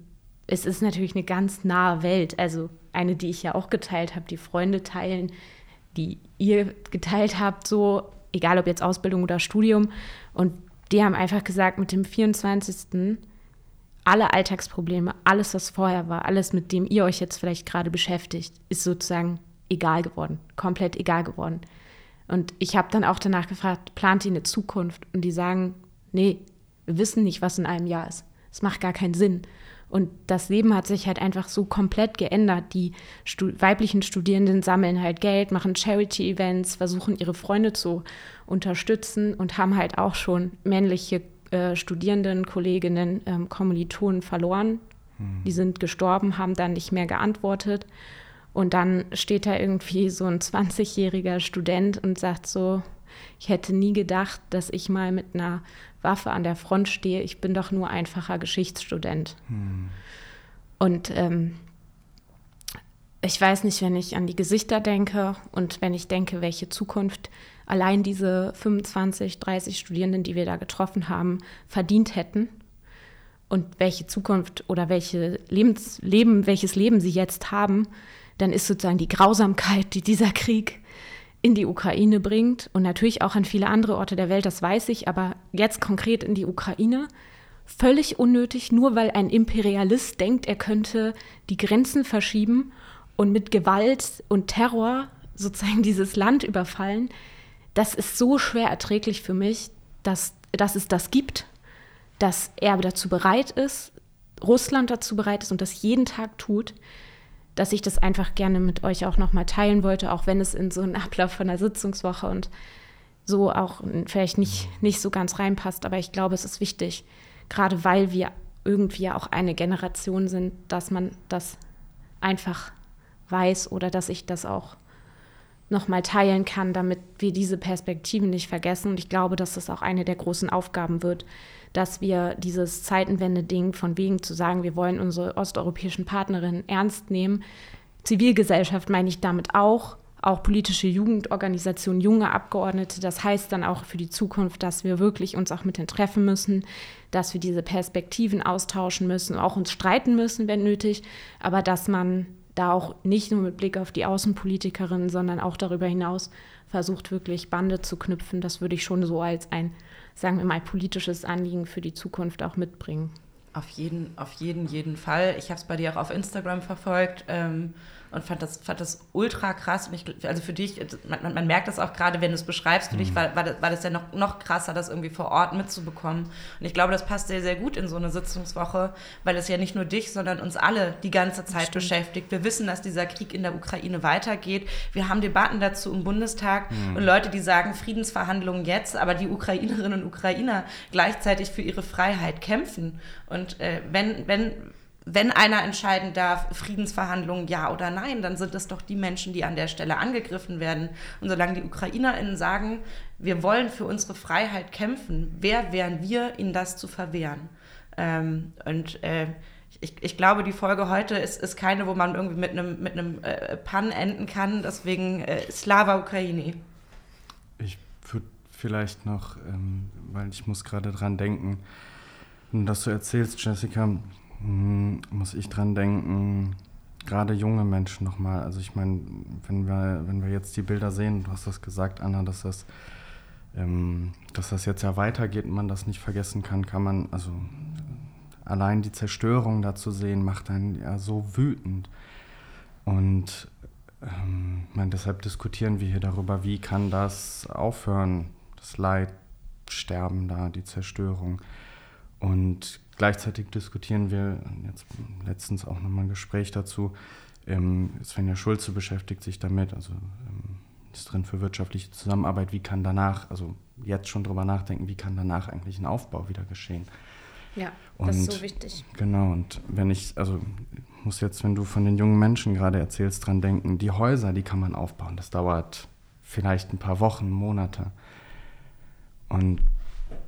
es ist natürlich eine ganz nahe Welt. Also eine, die ich ja auch geteilt habe, die Freunde teilen, die ihr geteilt habt, so, egal ob jetzt Ausbildung oder Studium. Und die haben einfach gesagt, mit dem 24. alle Alltagsprobleme, alles, was vorher war, alles, mit dem ihr euch jetzt vielleicht gerade beschäftigt, ist sozusagen egal geworden, komplett egal geworden. Und ich habe dann auch danach gefragt, plant ihr eine Zukunft? Und die sagen, nee, wir wissen nicht, was in einem Jahr ist. Es macht gar keinen Sinn. Und das Leben hat sich halt einfach so komplett geändert. Die Stu weiblichen Studierenden sammeln halt Geld, machen Charity-Events, versuchen ihre Freunde zu unterstützen und haben halt auch schon männliche äh, Studierenden, Kolleginnen, ähm, Kommilitonen verloren. Hm. Die sind gestorben, haben dann nicht mehr geantwortet. Und dann steht da irgendwie so ein 20-jähriger Student und sagt so, ich hätte nie gedacht, dass ich mal mit einer Waffe an der Front stehe. Ich bin doch nur einfacher Geschichtsstudent. Hm. Und ähm, ich weiß nicht, wenn ich an die Gesichter denke und wenn ich denke, welche Zukunft allein diese 25, 30 Studierenden, die wir da getroffen haben, verdient hätten und welche Zukunft oder welche Lebens, Leben, welches Leben sie jetzt haben, dann ist sozusagen die Grausamkeit, die dieser Krieg in die Ukraine bringt und natürlich auch an viele andere Orte der Welt, das weiß ich, aber jetzt konkret in die Ukraine, völlig unnötig, nur weil ein Imperialist denkt, er könnte die Grenzen verschieben und mit Gewalt und Terror sozusagen *laughs* dieses Land überfallen. Das ist so schwer erträglich für mich, dass, dass es das gibt, dass er dazu bereit ist, Russland dazu bereit ist und das jeden Tag tut, dass ich das einfach gerne mit euch auch nochmal teilen wollte, auch wenn es in so einen *laughs* Ablauf von der Sitzungswoche und so auch vielleicht nicht, nicht so ganz reinpasst. Aber ich glaube, es ist wichtig, gerade weil wir irgendwie auch eine Generation sind, dass man das einfach weiß oder dass ich das auch nochmal teilen kann, damit wir diese Perspektiven nicht vergessen. Und ich glaube, dass das auch eine der großen Aufgaben wird, dass wir dieses Zeitenwende-Ding von wegen zu sagen, wir wollen unsere osteuropäischen Partnerinnen ernst nehmen. Zivilgesellschaft meine ich damit auch, auch politische Jugendorganisationen, junge Abgeordnete. Das heißt dann auch für die Zukunft, dass wir wirklich uns auch mit denen treffen müssen, dass wir diese Perspektiven austauschen müssen, auch uns streiten müssen, wenn nötig, aber dass man da auch nicht nur mit Blick auf die Außenpolitikerin, sondern auch darüber hinaus versucht, wirklich Bande zu knüpfen. Das würde ich schon so als ein, sagen wir mal, politisches Anliegen für die Zukunft auch mitbringen. Auf jeden, auf jeden, jeden Fall. Ich habe es bei dir auch auf Instagram verfolgt. Ähm, und fand das, fand das ultra krass. Und ich, also für dich, man, man merkt das auch gerade, wenn du es beschreibst, für mhm. dich war, war, das, war das ja noch, noch krasser, das irgendwie vor Ort mitzubekommen. Und ich glaube, das passt sehr, sehr gut in so eine Sitzungswoche, weil es ja nicht nur dich, sondern uns alle die ganze Zeit beschäftigt. Wir wissen, dass dieser Krieg in der Ukraine weitergeht. Wir haben Debatten dazu im Bundestag mhm. und Leute, die sagen, Friedensverhandlungen jetzt, aber die Ukrainerinnen und Ukrainer gleichzeitig für ihre Freiheit kämpfen. Und äh, wenn, wenn wenn einer entscheiden darf, Friedensverhandlungen ja oder nein, dann sind es doch die Menschen, die an der Stelle angegriffen werden. Und solange die UkrainerInnen sagen, wir wollen für unsere Freiheit kämpfen, wer wären wir, ihnen das zu verwehren? Ähm, und äh, ich, ich, glaube, die Folge heute ist, ist keine, wo man irgendwie mit einem mit äh, Pan enden kann. Deswegen äh, Slava Ukraini. Ich würde vielleicht noch, ähm, weil ich muss gerade dran denken, dass du erzählst, Jessica, hm, muss ich dran denken, gerade junge Menschen nochmal. Also ich meine, wenn wir, wenn wir jetzt die Bilder sehen, du hast das gesagt, Anna, dass das, ähm, dass das jetzt ja weitergeht und man das nicht vergessen kann, kann man, also allein die Zerstörung da zu sehen, macht einen ja so wütend. Und ähm, meine, deshalb diskutieren wir hier darüber, wie kann das aufhören, das Leid, Sterben da, die Zerstörung. Und Gleichzeitig diskutieren wir, jetzt letztens auch nochmal ein Gespräch dazu, ähm, Svenja Schulze beschäftigt sich damit, also ähm, ist drin für wirtschaftliche Zusammenarbeit, wie kann danach, also jetzt schon drüber nachdenken, wie kann danach eigentlich ein Aufbau wieder geschehen. Ja, und, das ist so wichtig. Genau, und wenn ich, also muss jetzt, wenn du von den jungen Menschen gerade erzählst, dran denken, die Häuser, die kann man aufbauen, das dauert vielleicht ein paar Wochen, Monate. Und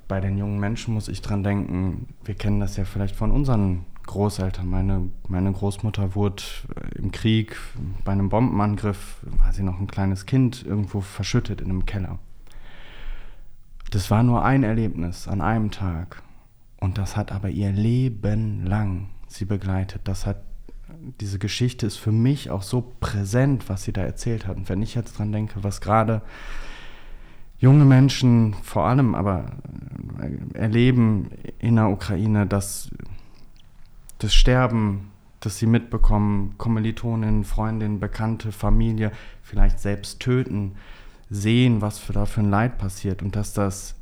bei den jungen Menschen muss ich dran denken, wir kennen das ja vielleicht von unseren Großeltern. Meine, meine Großmutter wurde im Krieg bei einem Bombenangriff, war sie noch ein kleines Kind, irgendwo verschüttet in einem Keller. Das war nur ein Erlebnis an einem Tag. Und das hat aber ihr Leben lang sie begleitet. Das hat, diese Geschichte ist für mich auch so präsent, was sie da erzählt hat. Und wenn ich jetzt dran denke, was gerade junge Menschen vor allem aber äh, erleben in der Ukraine, dass das Sterben, das sie mitbekommen, Kommilitonen, Freundinnen, Bekannte, Familie, vielleicht selbst töten, sehen, was für da für ein Leid passiert und dass das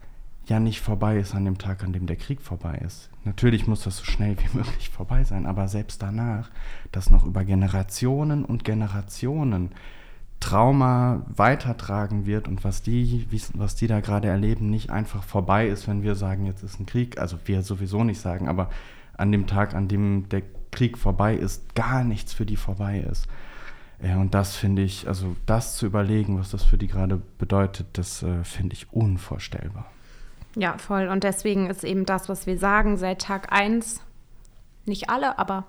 ja nicht vorbei ist an dem Tag, an dem der Krieg vorbei ist. Natürlich muss das so schnell wie *laughs* möglich vorbei sein, aber selbst danach, dass noch über Generationen und Generationen Trauma weitertragen wird und was die, was die da gerade erleben, nicht einfach vorbei ist, wenn wir sagen, jetzt ist ein Krieg. Also wir sowieso nicht sagen, aber an dem Tag, an dem der Krieg vorbei ist, gar nichts für die vorbei ist. Und das finde ich, also das zu überlegen, was das für die gerade bedeutet, das äh, finde ich unvorstellbar. Ja, voll. Und deswegen ist eben das, was wir sagen, seit Tag 1, nicht alle, aber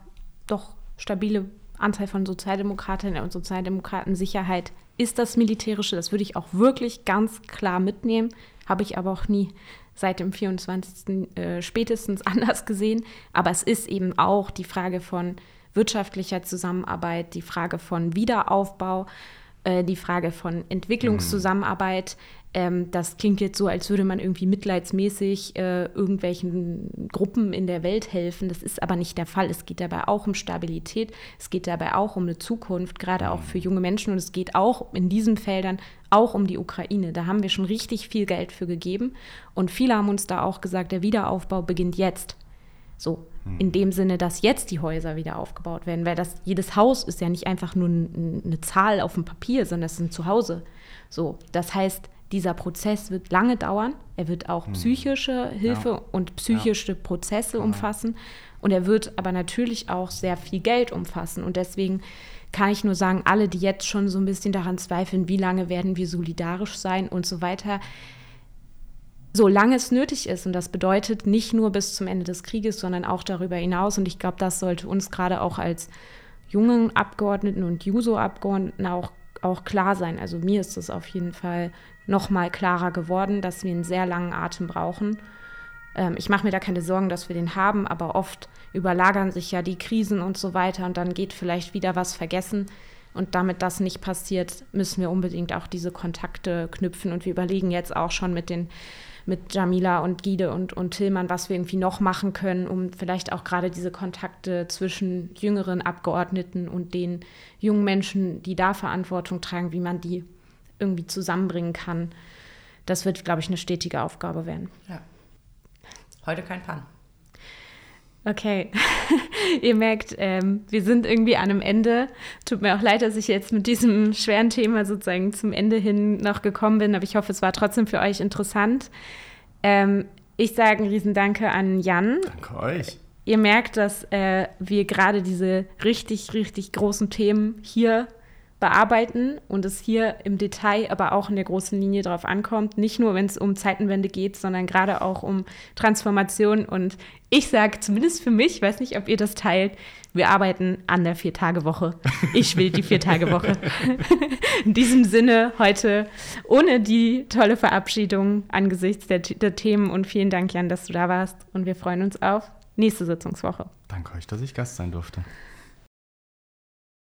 doch stabile Anteil von Sozialdemokratinnen und Sozialdemokraten Sicherheit ist das Militärische. Das würde ich auch wirklich ganz klar mitnehmen. Habe ich aber auch nie seit dem 24. Äh, spätestens *laughs* anders gesehen. Aber es ist eben auch die Frage von wirtschaftlicher Zusammenarbeit, die Frage von Wiederaufbau, äh, die Frage von Entwicklungszusammenarbeit. Ähm, das klingt jetzt so, als würde man irgendwie mitleidsmäßig äh, irgendwelchen Gruppen in der Welt helfen. Das ist aber nicht der Fall. Es geht dabei auch um Stabilität. Es geht dabei auch um eine Zukunft, gerade auch für junge Menschen. Und es geht auch in diesen Feldern auch um die Ukraine. Da haben wir schon richtig viel Geld für gegeben. Und viele haben uns da auch gesagt, der Wiederaufbau beginnt jetzt. So, in dem Sinne, dass jetzt die Häuser wieder aufgebaut werden, weil das, jedes Haus ist ja nicht einfach nur eine Zahl auf dem Papier, sondern es sind Zuhause. So, das heißt, dieser Prozess wird lange dauern. Er wird auch psychische Hilfe Ja. und psychische Prozesse umfassen. Und er wird aber natürlich auch sehr viel Geld umfassen. Und deswegen kann ich nur sagen, alle, die jetzt schon so ein bisschen daran zweifeln, wie lange werden wir solidarisch sein und so weiter, solange es nötig ist. Und das bedeutet nicht nur bis zum Ende des Krieges, sondern auch darüber hinaus. Und ich glaube, das sollte uns gerade auch als jungen Abgeordneten und Juso-Abgeordneten auch, auch klar sein. Also mir ist es auf jeden Fall noch mal klarer geworden, dass wir einen sehr langen Atem brauchen. Ähm, ich mache mir da keine Sorgen, dass wir den haben, aber oft überlagern sich ja die Krisen und so weiter und dann geht vielleicht wieder was vergessen. Und damit das nicht passiert, müssen wir unbedingt auch diese Kontakte knüpfen. Und wir überlegen jetzt auch schon mit den mit Jamila und Gide und, und Tillmann, was wir irgendwie noch machen können, um vielleicht auch gerade diese Kontakte zwischen jüngeren Abgeordneten und den jungen Menschen, die da Verantwortung tragen, wie man die irgendwie zusammenbringen kann. Das wird, glaube ich, eine stetige Aufgabe werden. Ja. Heute kein Pan. Okay, *laughs* ihr merkt, ähm, wir sind irgendwie an einem Ende. Tut mir auch leid, dass ich jetzt mit diesem *laughs* schweren Thema sozusagen zum Ende hin noch gekommen bin, aber ich hoffe, es war trotzdem für euch interessant. Ähm, ich sage einen Riesendanke an Jan. Danke euch. Ihr merkt, dass äh, wir gerade diese richtig, richtig großen Themen hier bearbeiten und es hier im Detail, aber auch in der großen Linie drauf ankommt. Nicht nur, wenn es um Zeitenwende geht, sondern gerade auch um Transformation. Und ich sage zumindest für mich, ich weiß nicht, ob ihr das teilt, wir arbeiten an der Vier-Tage-Woche. Ich will die Vier-Tage-Woche. *laughs* in diesem Sinne heute ohne die tolle Verabschiedung angesichts der, der Themen und vielen Dank, Jan, dass du da warst. Und wir freuen uns auf nächste Sitzungswoche. Danke euch, dass ich Gast sein durfte.